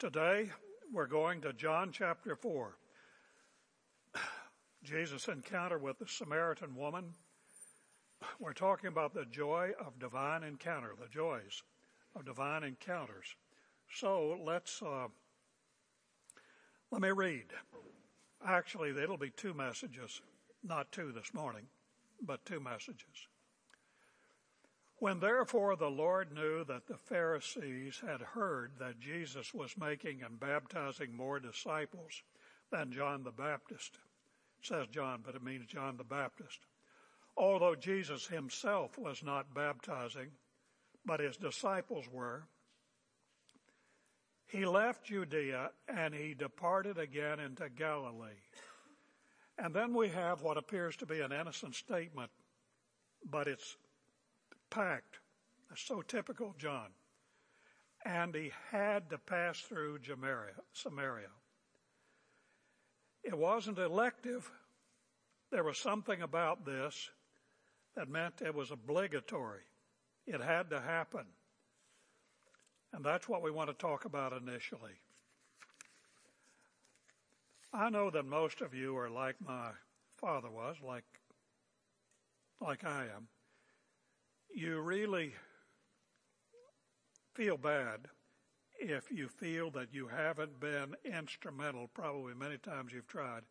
Today, we're going to John chapter 4. Jesus' encounter with the Samaritan woman. We're talking about the joy of divine encounter, the joys of divine encounters. So let's, uh, let me read. Actually, it'll be two messages, not two this morning, but two messages. When therefore the Lord knew that the Pharisees had heard that Jesus was making and baptizing more disciples than John the Baptist, says John, but it means John the Baptist. Although Jesus himself was not baptizing, but his disciples were, he left Judea and he departed again into Galilee. And then we have what appears to be an innocent statement, but it's packed. That's so typical John. And he had to pass through Samaria. It wasn't elective. There was something about this that meant it was obligatory. It had to happen. And that's what we want to talk about initially. I know that most of you are like my father was, like, like I am you really feel bad if you feel that you haven't been instrumental, probably many times you've tried,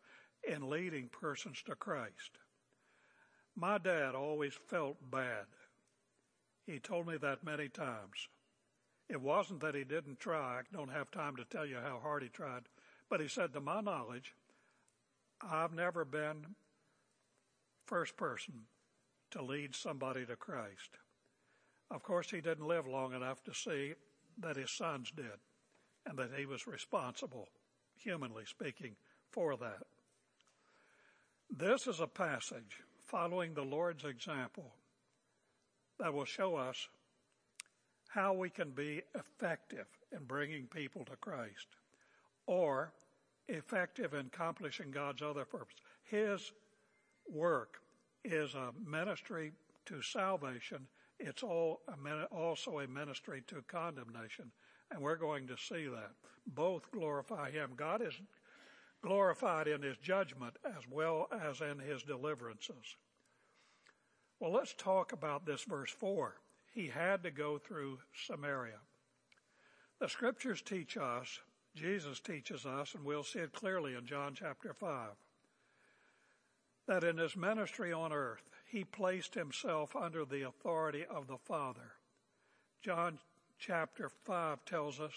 in leading persons to Christ. My dad always felt bad. He told me that many times. It wasn't that he didn't try. I don't have time to tell you how hard he tried. But he said, to my knowledge, I've never been first person to lead somebody to Christ. Of course, he didn't live long enough to see that his sons did and that he was responsible, humanly speaking, for that. This is a passage following the Lord's example that will show us how we can be effective in bringing people to Christ or effective in accomplishing God's other purpose. His work is a ministry to salvation. It's all a, also a ministry to condemnation. And we're going to see that. Both glorify Him. God is glorified in His judgment as well as in His deliverances. Well, let's talk about this verse 4. He had to go through Samaria. The scriptures teach us, Jesus teaches us, and we'll see it clearly in John chapter 5 that in his ministry on earth, he placed himself under the authority of the Father. John chapter 5 tells us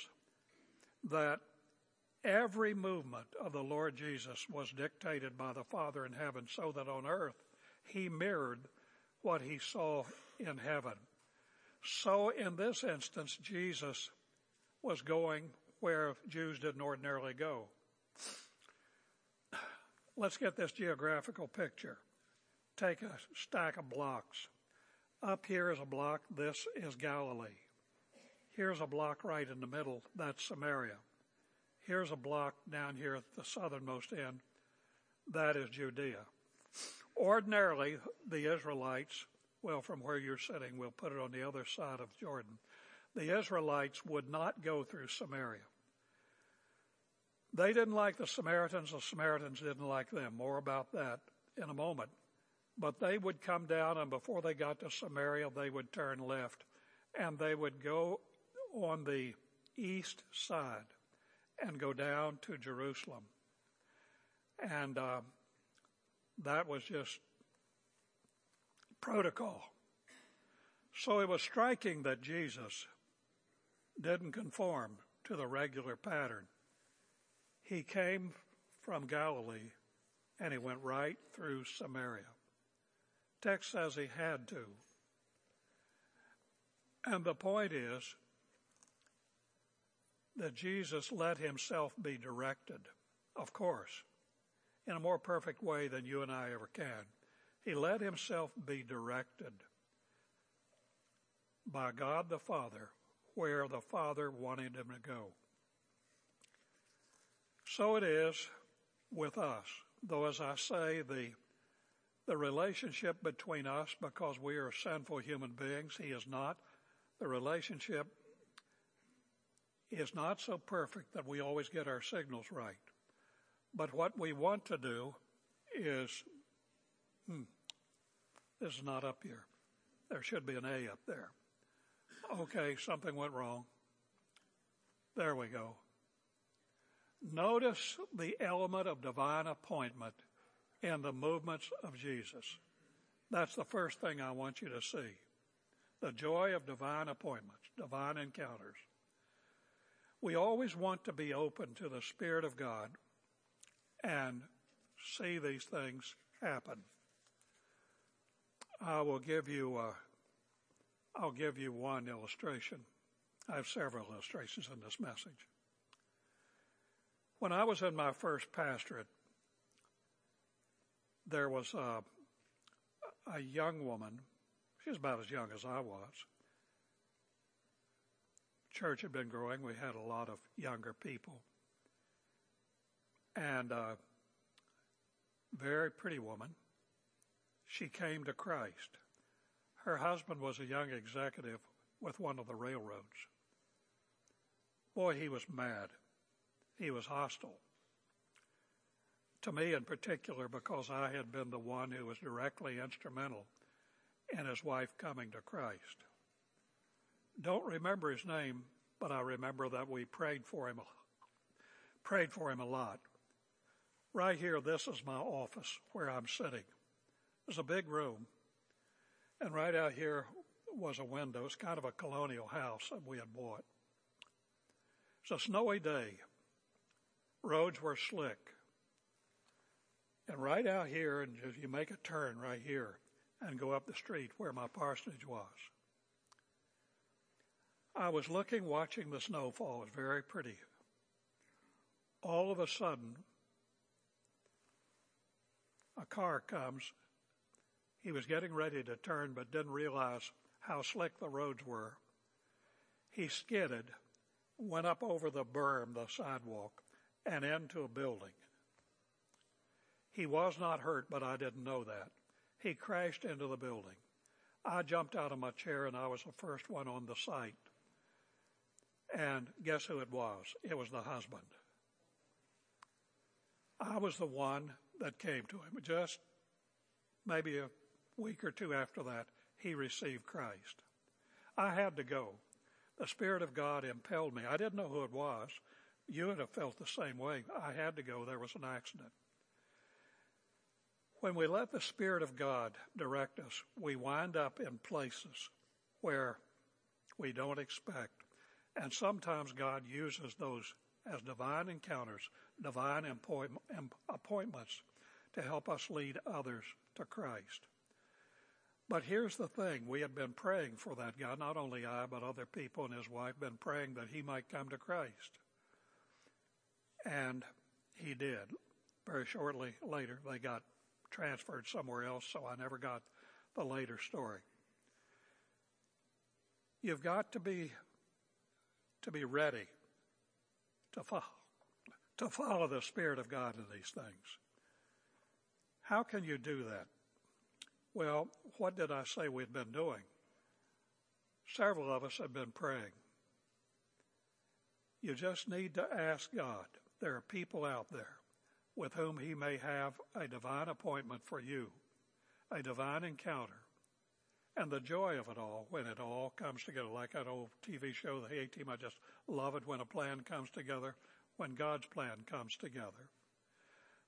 that every movement of the Lord Jesus was dictated by the Father in heaven so that on earth he mirrored what he saw in heaven. So in this instance, Jesus was going where Jews didn't ordinarily go. Let's get this geographical picture. Take a stack of blocks. Up here is a block. This is Galilee. Here's a block right in the middle. That's Samaria. Here's a block down here at the southernmost end. That is Judea. Ordinarily, the Israelites, well, from where you're sitting, we'll put it on the other side of Jordan. The Israelites would not go through Samaria. They didn't like the Samaritans, the Samaritans didn't like them. More about that in a moment. But they would come down, and before they got to Samaria, they would turn left, and they would go on the east side and go down to Jerusalem. And uh, that was just protocol. So it was striking that Jesus didn't conform to the regular pattern. He came from Galilee and he went right through Samaria. Text says he had to. And the point is that Jesus let himself be directed, of course, in a more perfect way than you and I ever can. He let himself be directed by God the Father where the Father wanted him to go. So it is with us. Though, as I say, the, the relationship between us, because we are sinful human beings, He is not. The relationship is not so perfect that we always get our signals right. But what we want to do is, hmm, this is not up here. There should be an A up there. Okay, something went wrong. There we go. Notice the element of divine appointment in the movements of Jesus. That's the first thing I want you to see. The joy of divine appointments, divine encounters. We always want to be open to the Spirit of God and see these things happen. I will give you, uh, I'll give you one illustration. I have several illustrations in this message. When I was in my first pastorate, there was a, a young woman. She was about as young as I was. Church had been growing. We had a lot of younger people. And a very pretty woman. She came to Christ. Her husband was a young executive with one of the railroads. Boy, he was mad. He was hostile. To me in particular, because I had been the one who was directly instrumental in his wife coming to Christ. Don't remember his name, but I remember that we prayed for him, prayed for him a lot. Right here, this is my office where I'm sitting. It's a big room. And right out here was a window. It's kind of a colonial house that we had bought. It's a snowy day. Roads were slick. And right out here, and if you make a turn right here and go up the street where my parsonage was. I was looking, watching the snow fall. It was very pretty. All of a sudden, a car comes. He was getting ready to turn, but didn't realize how slick the roads were. He skidded, went up over the berm, the sidewalk, and into a building. He was not hurt, but I didn't know that. He crashed into the building. I jumped out of my chair and I was the first one on the site. And guess who it was? It was the husband. I was the one that came to him. Just maybe a week or two after that, he received Christ. I had to go. The Spirit of God impelled me. I didn't know who it was. You would have felt the same way. I had to go. There was an accident. When we let the Spirit of God direct us, we wind up in places where we don't expect. And sometimes God uses those as divine encounters, divine appointments to help us lead others to Christ. But here's the thing we had been praying for that guy, not only I, but other people and his wife, been praying that he might come to Christ. And he did. Very shortly later, they got transferred somewhere else, so I never got the later story. You've got to be to be ready to follow, to follow the Spirit of God in these things. How can you do that? Well, what did I say we'd been doing? Several of us have been praying. You just need to ask God. There are people out there with whom He may have a divine appointment for you, a divine encounter, and the joy of it all when it all comes together, like that old TV show, The A Team. I just love it when a plan comes together, when God's plan comes together.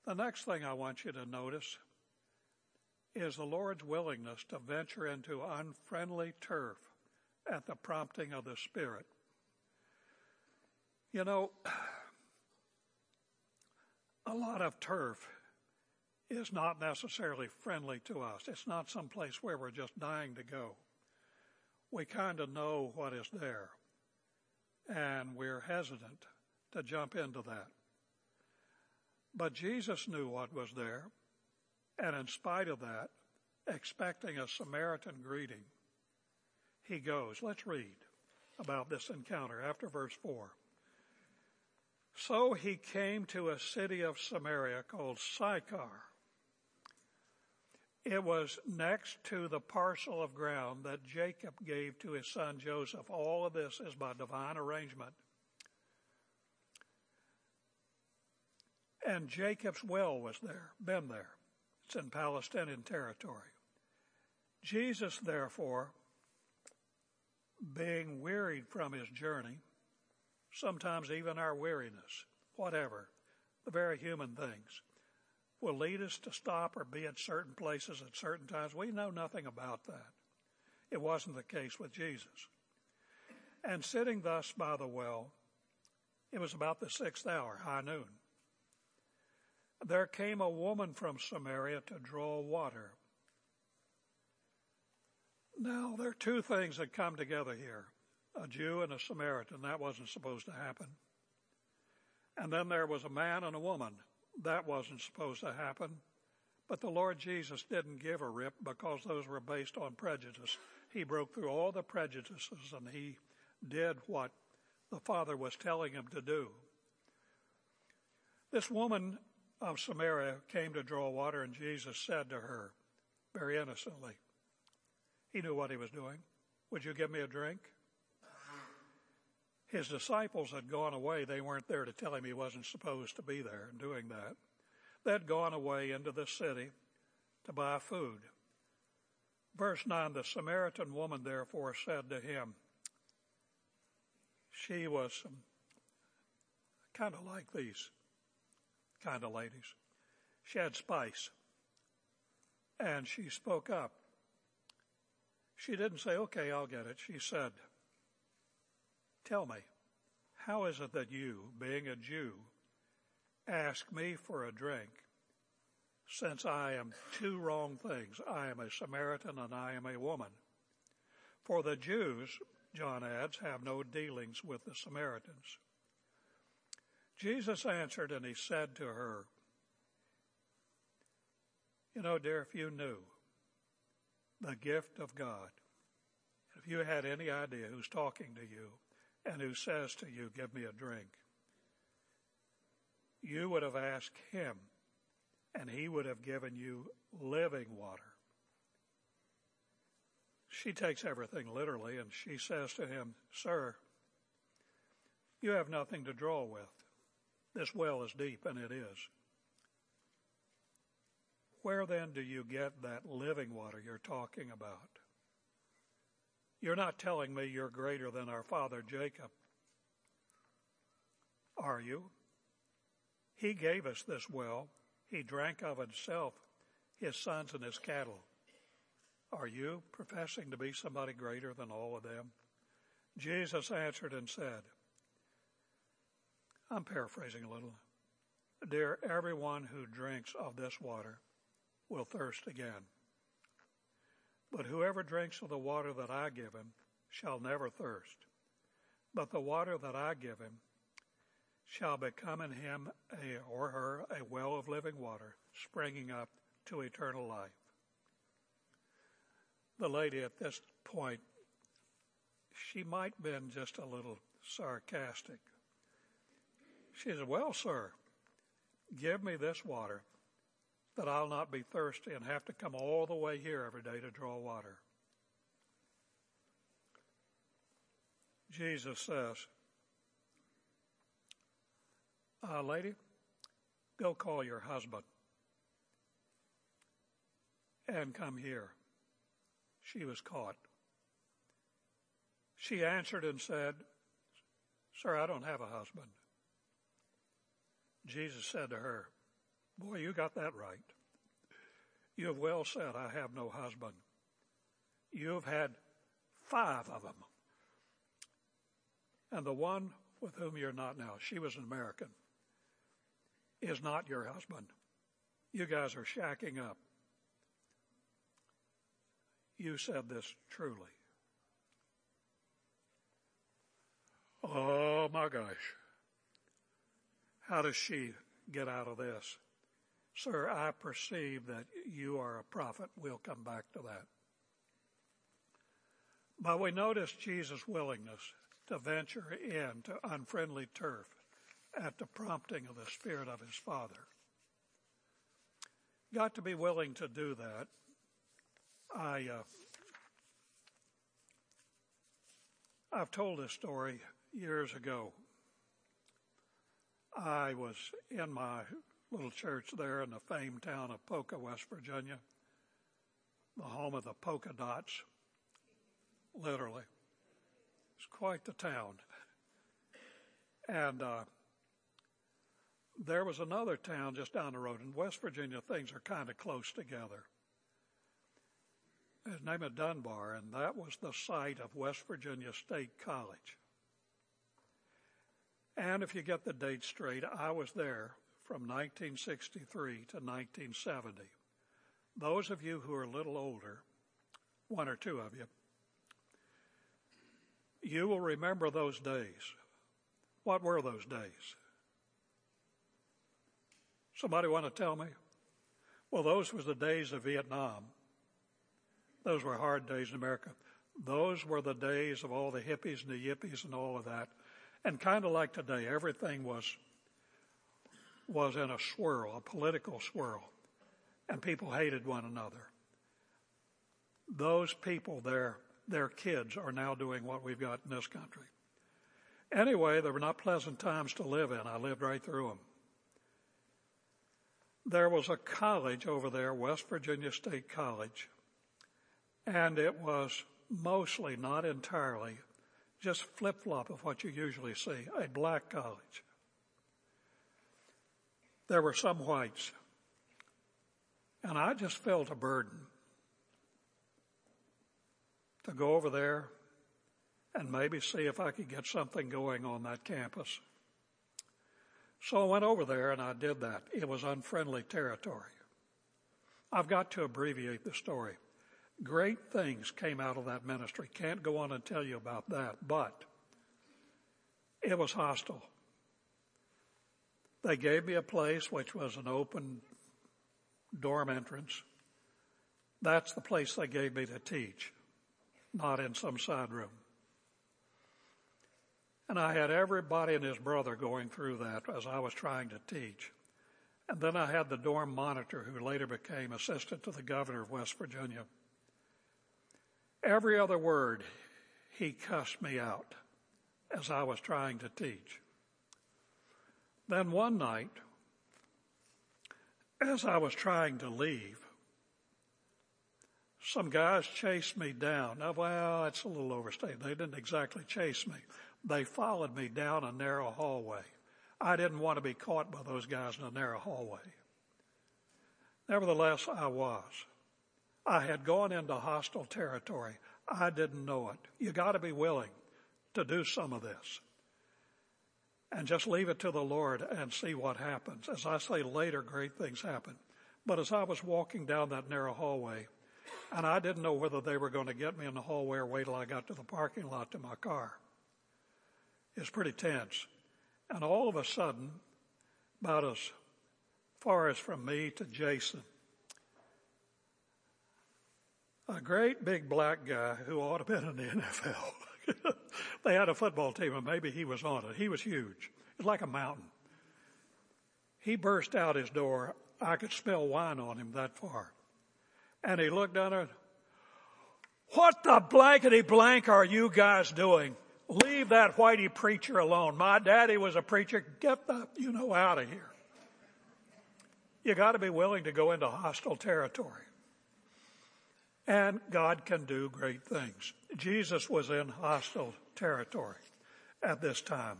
The next thing I want you to notice is the Lord's willingness to venture into unfriendly turf at the prompting of the Spirit. You know, a lot of turf is not necessarily friendly to us. It's not some place where we're just dying to go. We kind of know what is there, and we're hesitant to jump into that. But Jesus knew what was there, and in spite of that, expecting a Samaritan greeting, he goes. Let's read about this encounter after verse 4. So he came to a city of Samaria called Sychar. It was next to the parcel of ground that Jacob gave to his son Joseph. All of this is by divine arrangement. And Jacob's well was there, been there. It's in Palestinian territory. Jesus, therefore, being wearied from his journey, sometimes even our weariness, whatever, the very human things, will lead us to stop or be at certain places at certain times. We know nothing about that. It wasn't the case with Jesus. And sitting thus by the well, it was about the sixth hour, high noon. There came a woman from Samaria to draw water. Now, there are two things that come together here a Jew and a Samaritan. That wasn't supposed to happen. And then there was a man and a woman. That wasn't supposed to happen. But the Lord Jesus didn't give a rip because those were based on prejudice. He broke through all the prejudices and he did what the Father was telling him to do. This woman of Samaria came to draw water, and Jesus said to her, very innocently, he knew what he was doing. Would you give me a drink? His disciples had gone away. They weren't there to tell him he wasn't supposed to be there and doing that. They'd gone away into the city to buy food. Verse 9 The Samaritan woman therefore said to him, She was kind of like these kind of ladies. She had spice. And she spoke up. She didn't say, okay, I'll get it. She said, tell me, how is it that you, being a Jew, ask me for a drink since I am two wrong things? I am a Samaritan and I am a woman. For the Jews, John adds, have no dealings with the Samaritans. Jesus answered and he said to her, You know, dear, if you knew the gift of God, if you had any idea who's talking to you and who says to you, Give me a drink, you would have asked him and he would have given you living water. She takes everything literally and she says to him, Sir, you have nothing to draw with. This well is deep, and it is. Where then do you get that living water you're talking about? You're not telling me you're greater than our father Jacob, are you? He gave us this well. He drank of himself, his sons and his cattle. Are you professing to be somebody greater than all of them? Jesus answered and said, I'm paraphrasing a little. Dear, everyone who drinks of this water will thirst again. But whoever drinks of the water that I give him shall never thirst. But the water that I give him shall become in him a, or her a well of living water springing up to eternal life. The lady at this point, she might have been just a little sarcastic she said, Well, sir, give me this water that I'll not be thirsty and have to come all the way here every day to draw water. Jesus says, uh, Lady, go call your husband and come here. She was caught. She answered and said, Sir, I don't have a husband. Jesus said to her, Boy, you got that right. You have well said, I have no husband. You have had five of them. And the one with whom you're not now, she was an American, is not your husband. You guys are shacking up. You said this truly. Oh my gosh. How does she get out of this? Sir, I perceive that you are a prophet. We'll come back to that. But we notice Jesus' willingness to venture into unfriendly turf at the prompting of the Spirit of his Father. Got to be willing to do that. I, uh, I've told this story years ago I was in my little church there in the famed town of Poca, West Virginia, the home of the polka dots, literally. It's quite the town. And uh, there was another town just down the road. In West Virginia, things are kind of close together. His name is Dunbar, and that was the site of West Virginia State College. And if you get the date straight, I was there from 1963 to 1970. Those of you who are a little older, one or two of you, you will remember those days. What were those days? Somebody want to tell me? Well, those was the days of Vietnam. Those were hard days in America. Those were the days of all the hippies and the yippies and all of that. And kind of like today, everything was, was in a swirl, a political swirl. And people hated one another. Those people, their, their kids are now doing what we've got in this country. Anyway, they were not pleasant times to live in. I lived right through them. There was a college over there, West Virginia State College, and it was mostly, not entirely, just flip flop of what you usually see, a black college. There were some whites. And I just felt a burden to go over there and maybe see if I could get something going on that campus. So I went over there and I did that. It was unfriendly territory. I've got to abbreviate the story. Great things came out of that ministry. Can't go on and tell you about that, but it was hostile. They gave me a place which was an open dorm entrance. That's the place they gave me to teach, not in some side room. And I had everybody and his brother going through that as I was trying to teach. And then I had the dorm monitor who later became assistant to the governor of West Virginia. Every other word, he cussed me out as I was trying to teach. Then one night, as I was trying to leave, some guys chased me down. Now, well, that's a little overstated. They didn't exactly chase me. They followed me down a narrow hallway. I didn't want to be caught by those guys in a narrow hallway. Nevertheless, I was. I had gone into hostile territory. I didn't know it. You got to be willing to do some of this. And just leave it to the Lord and see what happens. As I say later, great things happen. But as I was walking down that narrow hallway, and I didn't know whether they were going to get me in the hallway or wait till I got to the parking lot to my car. It's pretty tense. And all of a sudden, about as far as from me to Jason, a great big black guy who ought to have been in the NFL. they had a football team and maybe he was on it. He was huge. It was like a mountain. He burst out his door. I could smell wine on him that far. And he looked down there. What the blankety blank are you guys doing? Leave that whitey preacher alone. My daddy was a preacher. Get the, you know, out of here. You got to be willing to go into hostile territory and God can do great things. Jesus was in hostile territory at this time.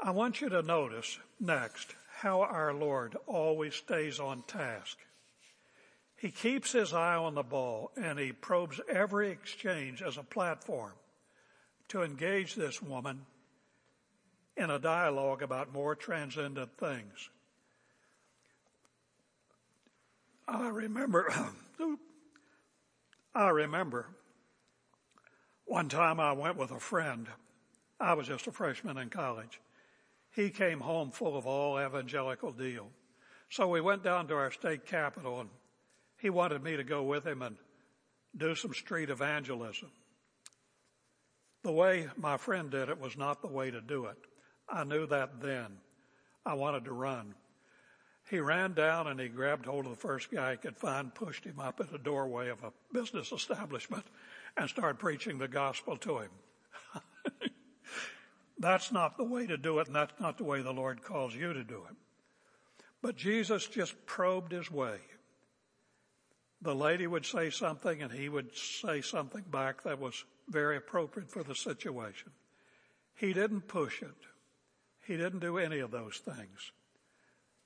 I want you to notice next how our Lord always stays on task. He keeps his eye on the ball and he probes every exchange as a platform to engage this woman in a dialogue about more transcendent things. I remember, I remember one time I went with a friend. I was just a freshman in college. He came home full of all evangelical deal. So we went down to our state capitol and he wanted me to go with him and do some street evangelism. The way my friend did it was not the way to do it. I knew that then. I wanted to run. He ran down and he grabbed hold of the first guy he could find, pushed him up at the doorway of a business establishment, and started preaching the gospel to him. That's not the way to do it, and that's not the way the Lord calls you to do it. But Jesus just probed his way. The lady would say something and he would say something back that was very appropriate for the situation. He didn't push it. He didn't do any of those things.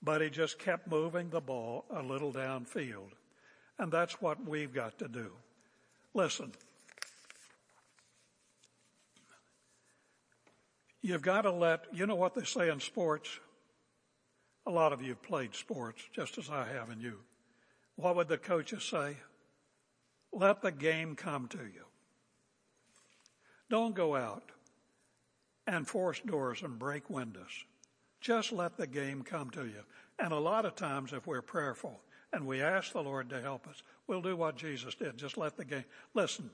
But he just kept moving the ball a little downfield. And that's what we've got to do. Listen. You've got to let, you know what they say in sports? A lot of you have played sports, just as I have and you. What would the coaches say? Let the game come to you. Don't go out and force doors and break windows. Just let the game come to you. And a lot of times, if we're prayerful and we ask the Lord to help us, we'll do what Jesus did. Just let the game. Listen,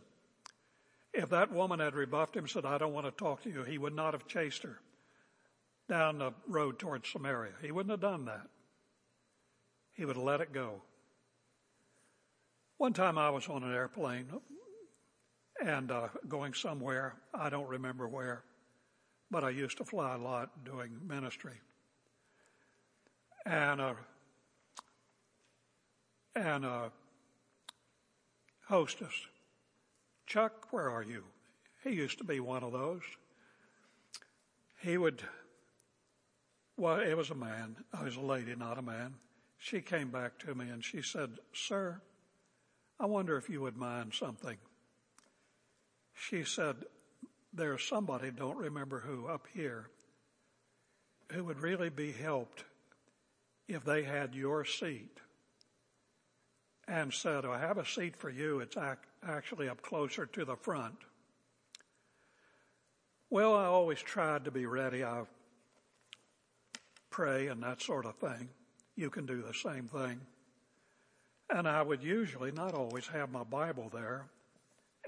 if that woman had rebuffed him said, I don't want to talk to you, he would not have chased her down the road towards Samaria. He wouldn't have done that. He would have let it go. One time I was on an airplane and uh, going somewhere, I don't remember where, but I used to fly a lot doing ministry. And a, uh, and a uh, hostess, Chuck, where are you? He used to be one of those. He would well, it was a man. I was a lady, not a man. She came back to me and she said, Sir, I wonder if you would mind something. She said, There's somebody, don't remember who, up here, who would really be helped if they had your seat. And said, I have a seat for you. It's actually up closer to the front. Well, I always tried to be ready. I pray and that sort of thing. You can do the same thing. And I would usually, not always, have my Bible there,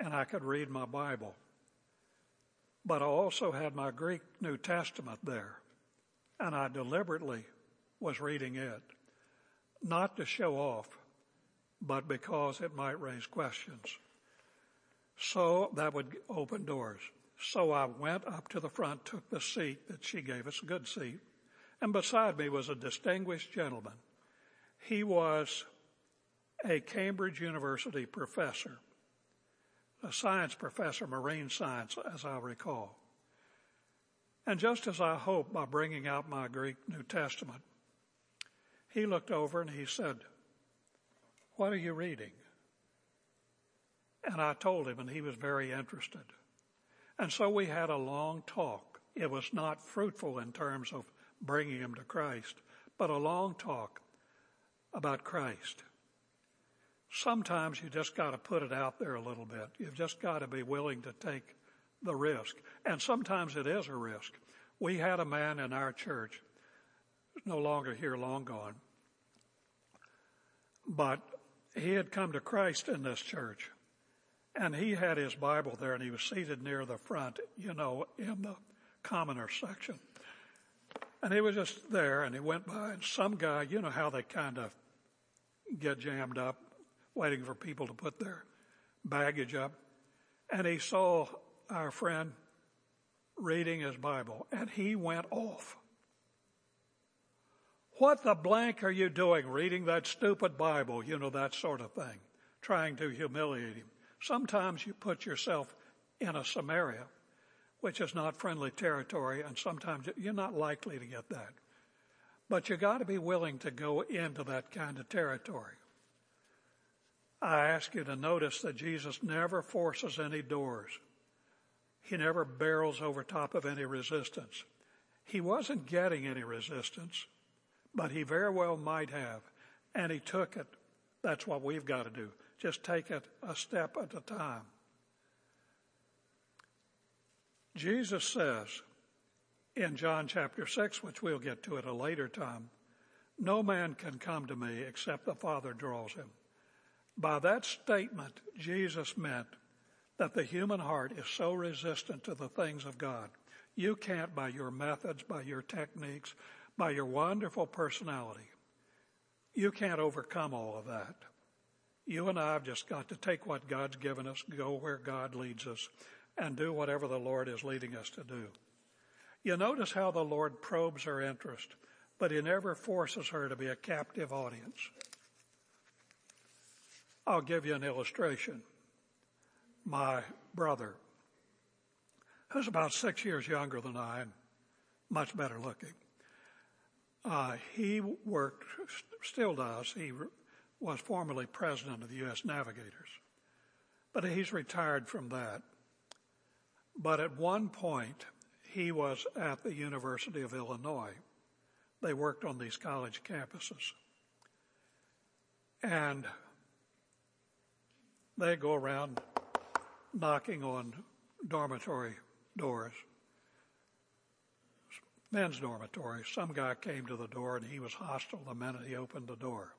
and I could read my Bible. But I also had my Greek New Testament there, and I deliberately was reading it, not to show off, but because it might raise questions. So that would open doors. So I went up to the front, took the seat that she gave us, a good seat, and beside me was a distinguished gentleman. He was a Cambridge University professor, a science professor, marine science, as I recall. And just as I hoped by bringing out my Greek New Testament, he looked over and he said, What are you reading? And I told him, and he was very interested. And so we had a long talk. It was not fruitful in terms of bringing him to Christ, but a long talk about Christ. Sometimes you just got to put it out there a little bit. You've just got to be willing to take the risk. And sometimes it is a risk. We had a man in our church, no longer here, long gone, but he had come to Christ in this church. And he had his Bible there and he was seated near the front, you know, in the commoner section. And he was just there and he went by and some guy, you know how they kind of get jammed up waiting for people to put their baggage up. And he saw our friend reading his Bible and he went off. What the blank are you doing reading that stupid Bible? You know, that sort of thing. Trying to humiliate him. Sometimes you put yourself in a Samaria which is not friendly territory, and sometimes you're not likely to get that. But you got to be willing to go into that kind of territory. I ask you to notice that Jesus never forces any doors. He never barrels over top of any resistance. He wasn't getting any resistance, but he very well might have, and he took it. That's what we've got to do. Just take it a step at a time. Jesus says in John chapter 6, which we'll get to at a later time, no man can come to me except the Father draws him. By that statement, Jesus meant that the human heart is so resistant to the things of God. You can't, by your methods, by your techniques, by your wonderful personality, you can't overcome all of that. You and I have just got to take what God's given us, go where God leads us, and do whatever the Lord is leading us to do. You notice how the Lord probes her interest, but he never forces her to be a captive audience. I'll give you an illustration. My brother, who's about six years younger than I and much better looking, uh, he worked, still does, he was formerly president of the U.S. Navigators. But he's retired from that. But at one point, he was at the University of Illinois. They worked on these college campuses. And they go around knocking on dormitory doors, men's dormitory. Some guy came to the door and he was hostile the minute he opened the door.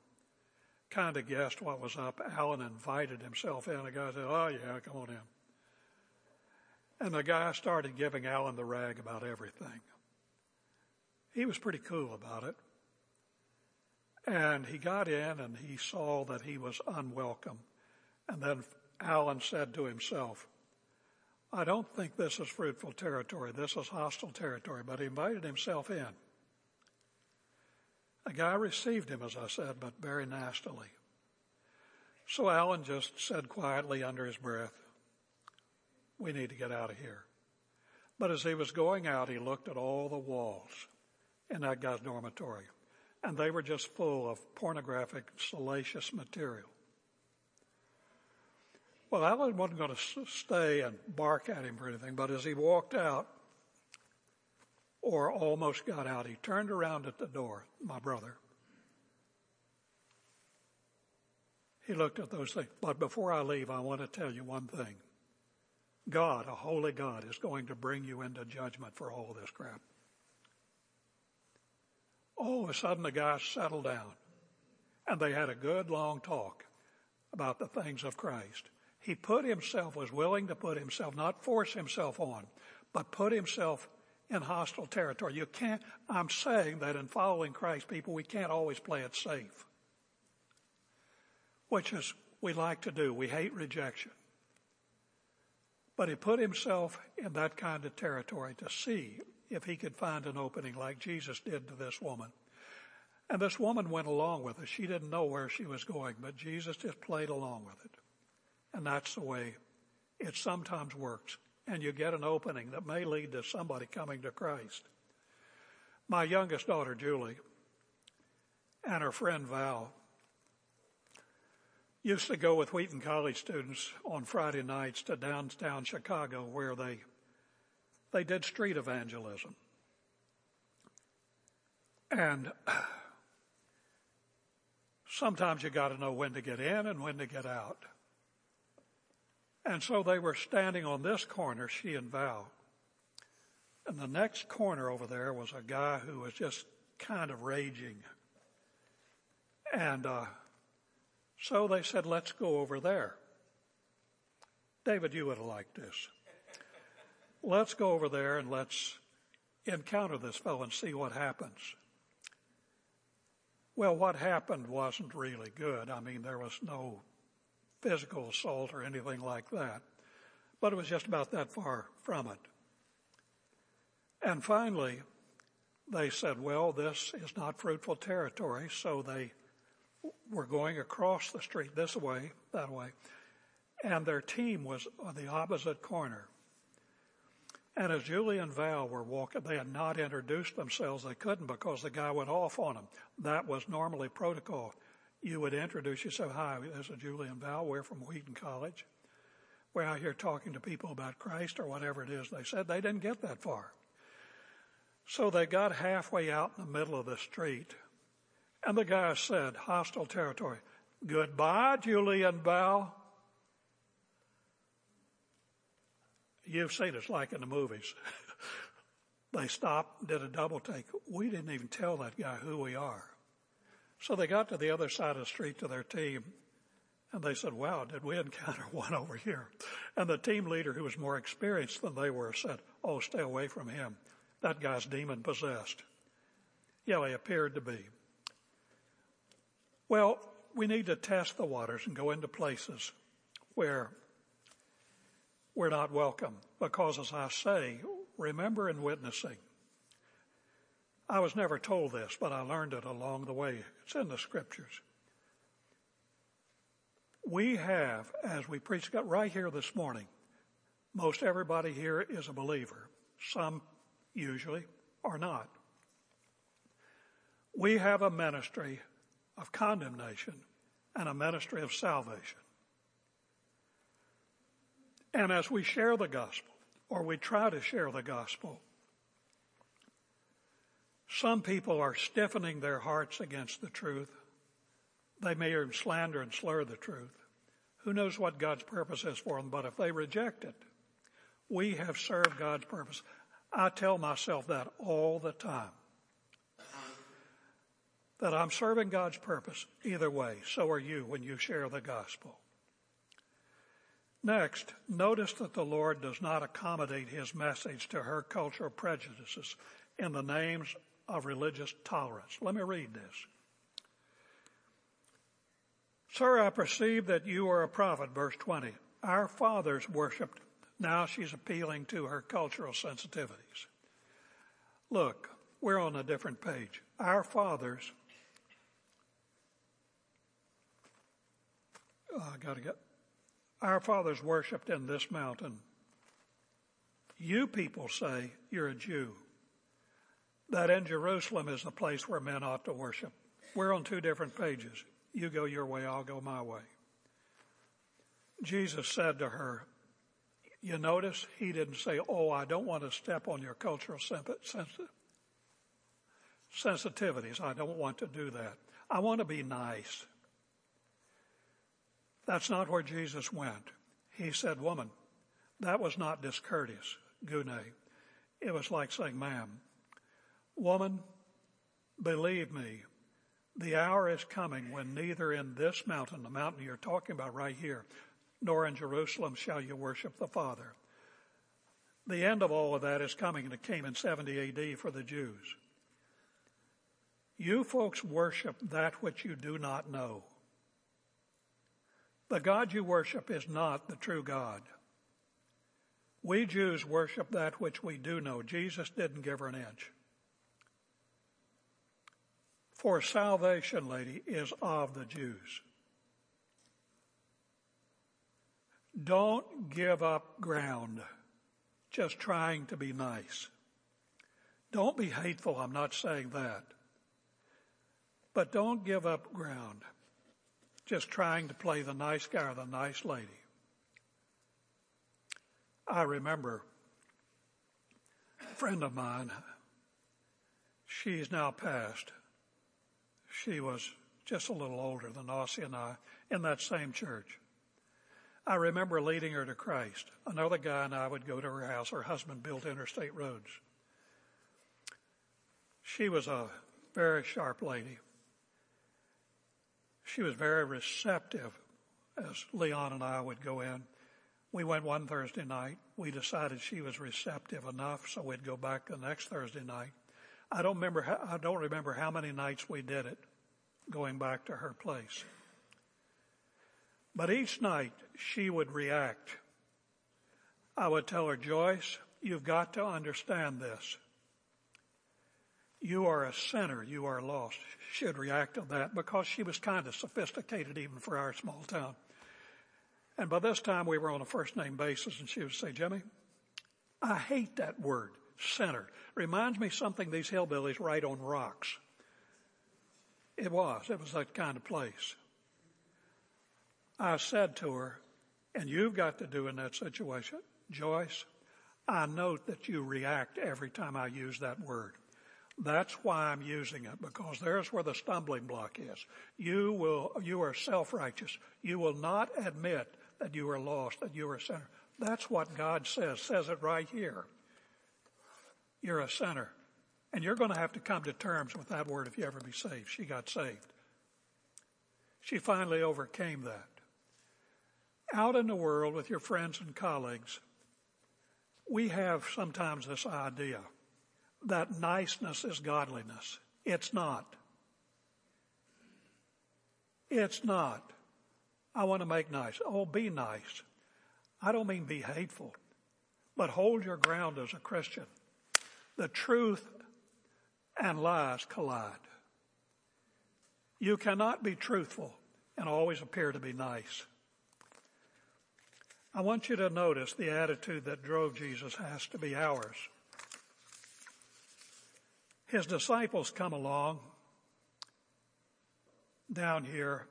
Kind of guessed what was up. Alan invited himself in. The guy said, Oh, yeah, come on in. And the guy started giving Alan the rag about everything. He was pretty cool about it. And he got in and he saw that he was unwelcome. And then Alan said to himself, I don't think this is fruitful territory. This is hostile territory. But he invited himself in. A guy received him, as I said, but very nastily. So Alan just said quietly under his breath, We need to get out of here. But as he was going out, he looked at all the walls in that guy's dormitory, and they were just full of pornographic, salacious material. Well, Alan wasn't going to stay and bark at him or anything, but as he walked out, or almost got out, he turned around at the door, my brother. He looked at those things. But before I leave, I want to tell you one thing. God, a holy God, is going to bring you into judgment for all this crap. All of a sudden, the guy settled down and they had a good long talk about the things of Christ. He put himself, was willing to put himself, not force himself on, but put himself in hostile territory. You can't, I'm saying that in following Christ, people, we can't always play it safe. Which is, we like to do. We hate rejection. But he put himself in that kind of territory to see if he could find an opening like Jesus did to this woman. And this woman went along with it. She didn't know where she was going, but Jesus just played along with it. And that's the way it sometimes works. And you get an opening that may lead to somebody coming to Christ. My youngest daughter, Julie, and her friend Val used to go with Wheaton College students on Friday nights to downtown Chicago where they they did street evangelism. And sometimes you got to know when to get in and when to get out. And so they were standing on this corner, she and Val. And the next corner over there was a guy who was just kind of raging. And uh, so they said, let's go over there. David, you would have liked this. Let's go over there and let's encounter this fellow and see what happens. Well, what happened wasn't really good. I mean, there was no physical assault or anything like that. But it was just about that far from it. And finally, they said, well, this is not fruitful territory, so they were going across the street this way, that way, and their team was on the opposite corner. And as Julie and Val were walking, they had not introduced themselves. They couldn't because the guy went off on them. That was normally protocol you would introduce yourself. Hi, this is Julie and Val. We're from Wheaton College. We're out here talking to people about Christ or whatever it is they said. They didn't get that far. So they got halfway out in the middle of the street, and the guy said, hostile territory, goodbye, Julie and Val. You've seen it's like in the movies. they stopped, did a double take. We didn't even tell that guy who we are. So they got to the other side of the street to their team and they said, wow, did we encounter one over here? And the team leader who was more experienced than they were said, oh, stay away from him. That guy's demon possessed. Yeah, he appeared to be. Well, we need to test the waters and go into places where we're not welcome. Because as I say, remember in witnessing, I was never told this, but I learned it along the way. It's in the scriptures. We have, as we preached right here this morning, most everybody here is a believer. Some usually are not. We have a ministry of condemnation and a ministry of salvation. And as we share the gospel, or we try to share the gospel, some people are stiffening their hearts against the truth. They may even slander and slur the truth. Who knows what God's purpose is for them, but if they reject it, we have served God's purpose. I tell myself that all the time. That I'm serving God's purpose either way. So are you when you share the gospel. Next, notice that the Lord does not accommodate his message to her cultural prejudices in the names of religious tolerance. Let me read this. Sir, I perceive that you are a prophet, verse 20. Our fathers worshiped. Now she's appealing to her cultural sensitivities. Look, we're on a different page. Our fathers, oh, I gotta get, our fathers worshiped in this mountain. You people say you're a Jew. That in Jerusalem is the place where men ought to worship. We're on two different pages. You go your way, I'll go my way. Jesus said to her, you notice he didn't say, oh, I don't want to step on your cultural sensitivities. I don't want to do that. I want to be nice. That's not where Jesus went. He said, woman, that was not discourteous, gune. It was like saying, ma'am, woman, believe me, the hour is coming when neither in this mountain, the mountain you're talking about right here, nor in Jerusalem shall you worship the Father. The end of all of that is coming, and it came in 70 AD for the Jews. You folks worship that which you do not know. The God you worship is not the true God. We Jews worship that which we do know. Jesus didn't give her an inch. For salvation, lady, is of the Jews. Don't give up ground just trying to be nice. Don't be hateful, I'm not saying that. But don't give up ground just trying to play the nice guy or the nice lady. I remember a friend of mine, she's now passed. She was just a little older than Ossie and I in that same church. I remember leading her to Christ. Another guy and I would go to her house. Her husband built interstate roads. She was a very sharp lady. She was very receptive as Leon and I would go in. We went one Thursday night. We decided she was receptive enough, so we'd go back the next Thursday night. I don't remember. How, I don't remember how many nights we did it, going back to her place. But each night she would react. I would tell her, Joyce, you've got to understand this. You are a sinner. You are lost. She'd react to that because she was kind of sophisticated even for our small town. And by this time we were on a first name basis and she would say, Jimmy, I hate that word, sinner. Reminds me something these hillbillies write on rocks. It was. It was that kind of place. I said to her, and you've got to do in that situation, Joyce, I note that you react every time I use that word. That's why I'm using it because there's where the stumbling block is. You will, you are self-righteous. You will not admit that you are lost, that you are a sinner. That's what God says, says it right here. You're a sinner. And you're going to have to come to terms with that word if you ever be saved. She got saved. She finally overcame that out in the world with your friends and colleagues, we have sometimes this idea that niceness is godliness. It's not. It's not. I want to make nice. Oh, be nice. I don't mean be hateful, but hold your ground as a Christian. The truth and lies collide. You cannot be truthful and always appear to be nice. I want you to notice the attitude that drove Jesus has to be ours. His disciples come along down here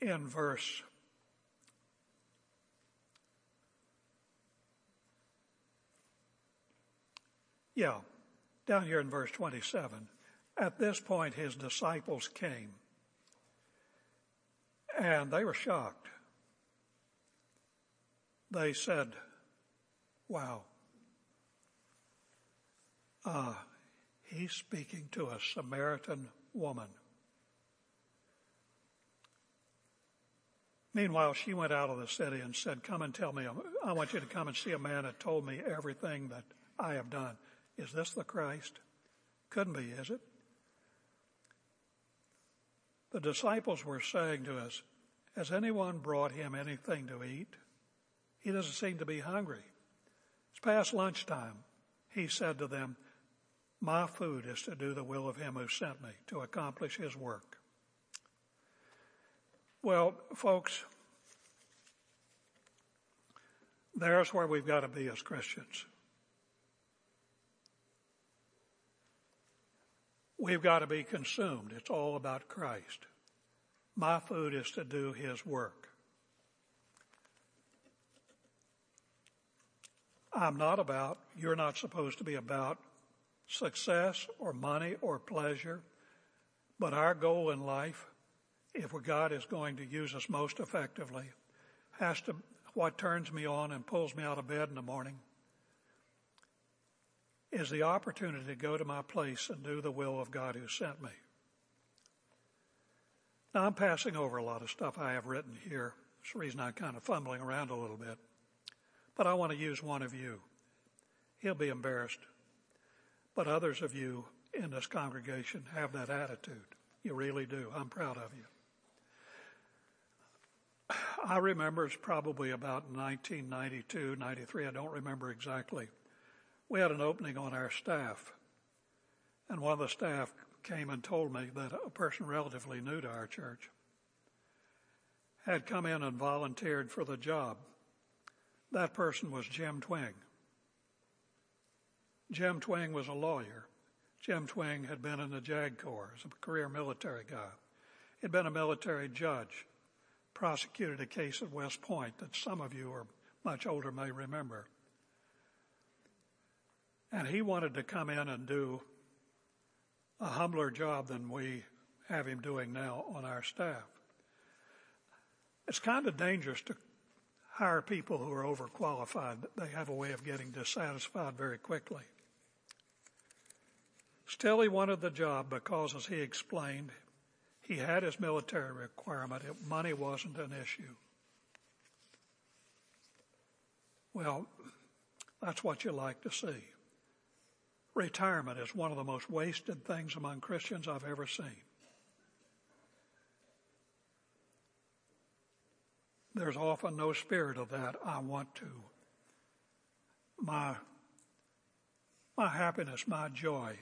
in verse Yeah, down here in verse 27. At this point, his disciples came and they were shocked. They said, Wow, uh, he's speaking to a Samaritan woman. Meanwhile, she went out of the city and said, Come and tell me, I want you to come and see a man that told me everything that I have done. Is this the Christ? Couldn't be, is it? The disciples were saying to us, Has anyone brought him anything to eat? He doesn't seem to be hungry. It's past lunchtime. He said to them, My food is to do the will of him who sent me, to accomplish his work. Well, folks, there's where we've got to be as Christians. We've got to be consumed. It's all about Christ. My food is to do His work. I'm not about, you're not supposed to be about success or money or pleasure, but our goal in life, if God is going to use us most effectively, has to, what turns me on and pulls me out of bed in the morning is the opportunity to go to my place and do the will of God who sent me. Now I'm passing over a lot of stuff I have written here. That's the reason I'm kind of fumbling around a little bit. But I want to use one of you. He'll be embarrassed. But others of you in this congregation have that attitude. You really do. I'm proud of you. I remember it's probably about 1992, 93. I don't remember exactly we had an opening on our staff. And one of the staff came and told me that a person relatively new to our church had come in and volunteered for the job. That person was Jim Twing. Jim Twing was a lawyer. Jim Twing had been in the JAG Corps a career military guy. He'd been a military judge, prosecuted a case at West Point that some of you who are much older may remember. And he wanted to come in and do a humbler job than we have him doing now on our staff. It's kind of dangerous to hire people who are overqualified. They have a way of getting dissatisfied very quickly. Still, he wanted the job because, as he explained, he had his military requirement. Money wasn't an issue. Well, that's what you like to see. Retirement is one of the most wasted things among Christians I've ever seen. There's often no spirit of that. I want to. My, my happiness, my joy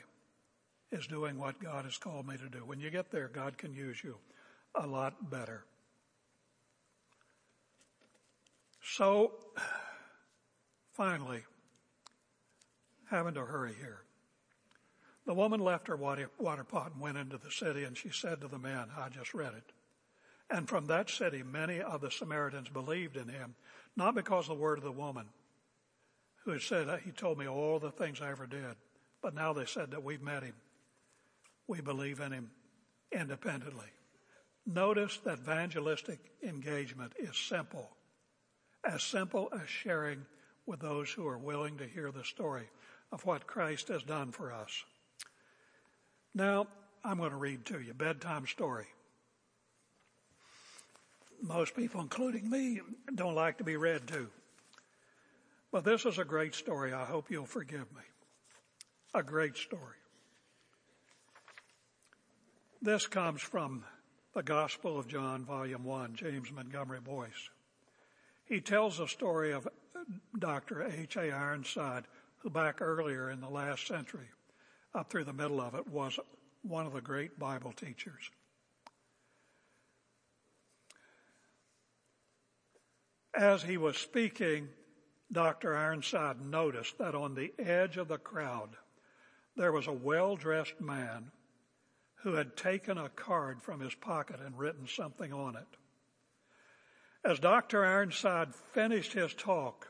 is doing what God has called me to do. When you get there, God can use you a lot better. So, finally, having to hurry here. The woman left her water, pot and went into the city, and she said to the man, I just read it. And from that city, many of the Samaritans believed in him, not because of the word of the woman, who had said, He told me all the things I ever did, but now they said that we've met him. We believe in him independently. Notice that evangelistic engagement is simple, as simple as sharing with those who are willing to hear the story of what Christ has done for us. Now, I'm going to read to you bedtime story. Most people, including me, don't like to be read to. But this is a great story. I hope you'll forgive me. A great story. This comes from the Gospel of John, Volume 1, James Montgomery Boice. He tells the story of Dr. H.A. Ironside, who back earlier in the last century up through the middle of it, was one of the great Bible teachers. As he was speaking, Dr. Ironside noticed that on the edge of the crowd there was a well dressed man who had taken a card from his pocket and written something on it. As Dr. Ironside finished his talk,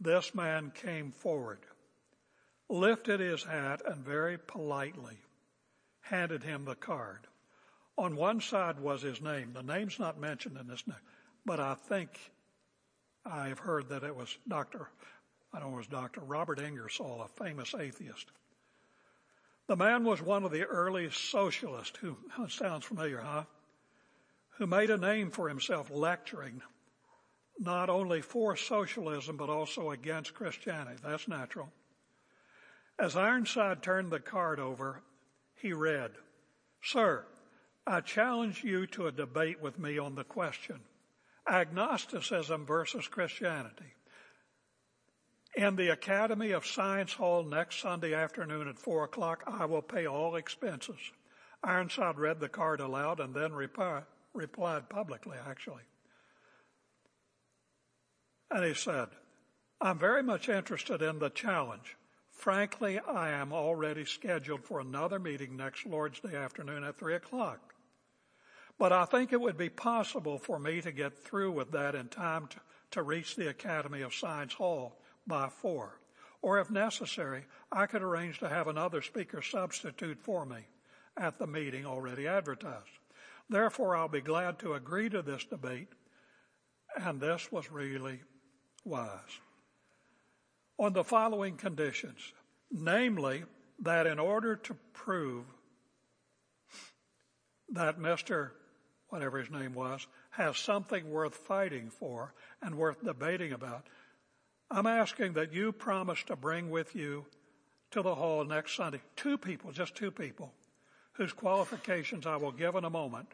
this man came forward, lifted his hat, and very politely handed him the card. On one side was his name. The name's not mentioned in this, but I think I've heard that it was Dr. I don't know, it was Dr. Robert Ingersoll, a famous atheist. The man was one of the early socialists who, sounds familiar, huh? Who made a name for himself lecturing not only for socialism but also against Christianity. That's natural. As Ironside turned the card over, he read, Sir, I challenge you to a debate with me on the question agnosticism versus Christianity. In the Academy of Science Hall next Sunday afternoon at 4 o'clock, I will pay all expenses. Ironside read the card aloud and then reply, replied publicly, actually. And he said, I'm very much interested in the challenge. Frankly, I am already scheduled for another meeting next Lord's Day afternoon at 3 o'clock. But I think it would be possible for me to get through with that in time to, to reach the Academy of Science Hall by four. Or if necessary, I could arrange to have another speaker substitute for me at the meeting already advertised. Therefore, I'll be glad to agree to this debate, and this was really wise. On the following conditions, namely, that in order to prove that Mr whatever his name was, has something worth fighting for and worth debating about, I'm asking that you promise to bring with you to the hall next Sunday two people, just two people, whose qualifications I will give in a moment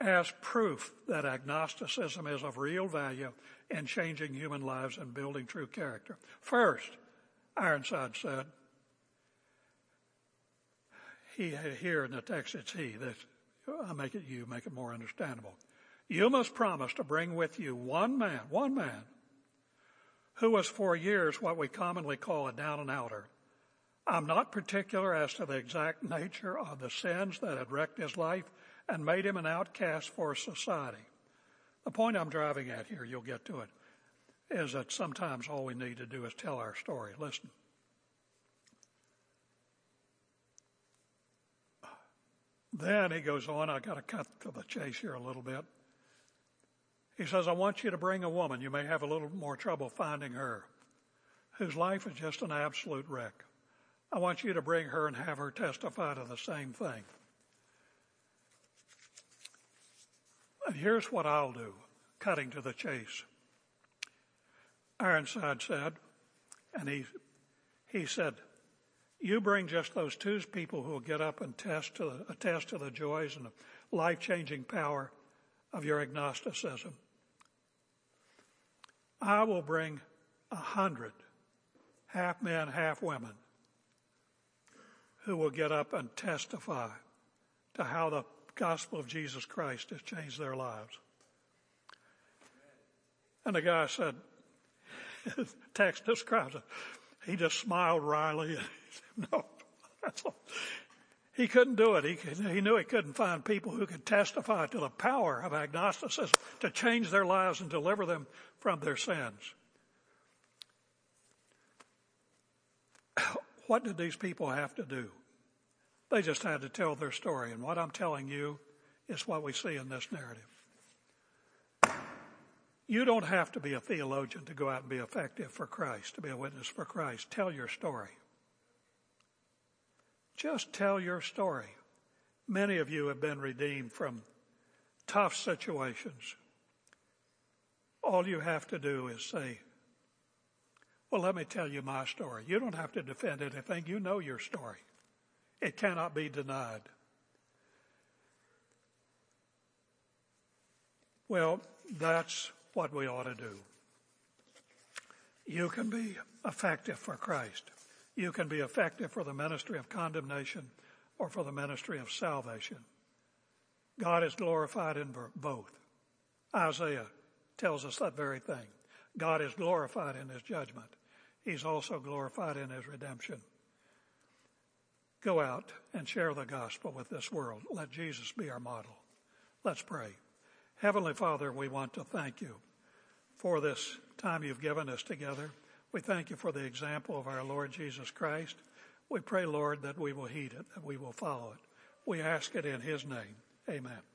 as proof that agnosticism is of real value in changing human lives and building true character. First, Ironside said, he here in the text it's he, this I make it you, make it more understandable. You must promise to bring with you one man, one man, who was for years what we commonly call a down and outer. I'm not particular as to the exact nature of the sins that had wrecked his life and made him an outcast for society. The point I'm driving at here, you'll get to it, is that sometimes all we need to do is tell our story. Listen. Then he goes on, I got to cut to the chase here a little bit. He says, I want you to bring a woman. You may have a little more trouble finding her, whose life is just an absolute wreck. I want you to bring her and have her testify to the same thing. And here's what I'll do, cutting to the chase. Ironside said, and he, he said, you bring just those two people who will get up and test to the, attest to the joys and the life changing power of your agnosticism. I will bring a hundred half men, half women who will get up and testify to how the gospel of Jesus Christ has changed their lives. And the guy said, text describes it. He just smiled wryly no, he couldn't do it. He, he knew he couldn't find people who could testify to the power of agnosticism to change their lives and deliver them from their sins. What did these people have to do? They just had to tell their story. And what I'm telling you is what we see in this narrative. You don't have to be a theologian to go out and be effective for Christ, to be a witness for Christ. Tell your story. Just tell your story. Many of you have been redeemed from tough situations. All you have to do is say, Well, let me tell you my story. You don't have to defend anything. You know your story. It cannot be denied. Well, that's what we ought to do. You can be effective for Christ. You can be effective for the ministry of condemnation or for the ministry of salvation. God is glorified in both. Isaiah tells us that very thing. God is glorified in his judgment. He's also glorified in his redemption. Go out and share the gospel with this world. Let Jesus be our model. Let's pray. Heavenly Father, we want to thank you for this time you've given us together. We thank you for the example of our Lord Jesus Christ. We pray, Lord, that we will heed it, that we will follow it. We ask it in his name. Amen.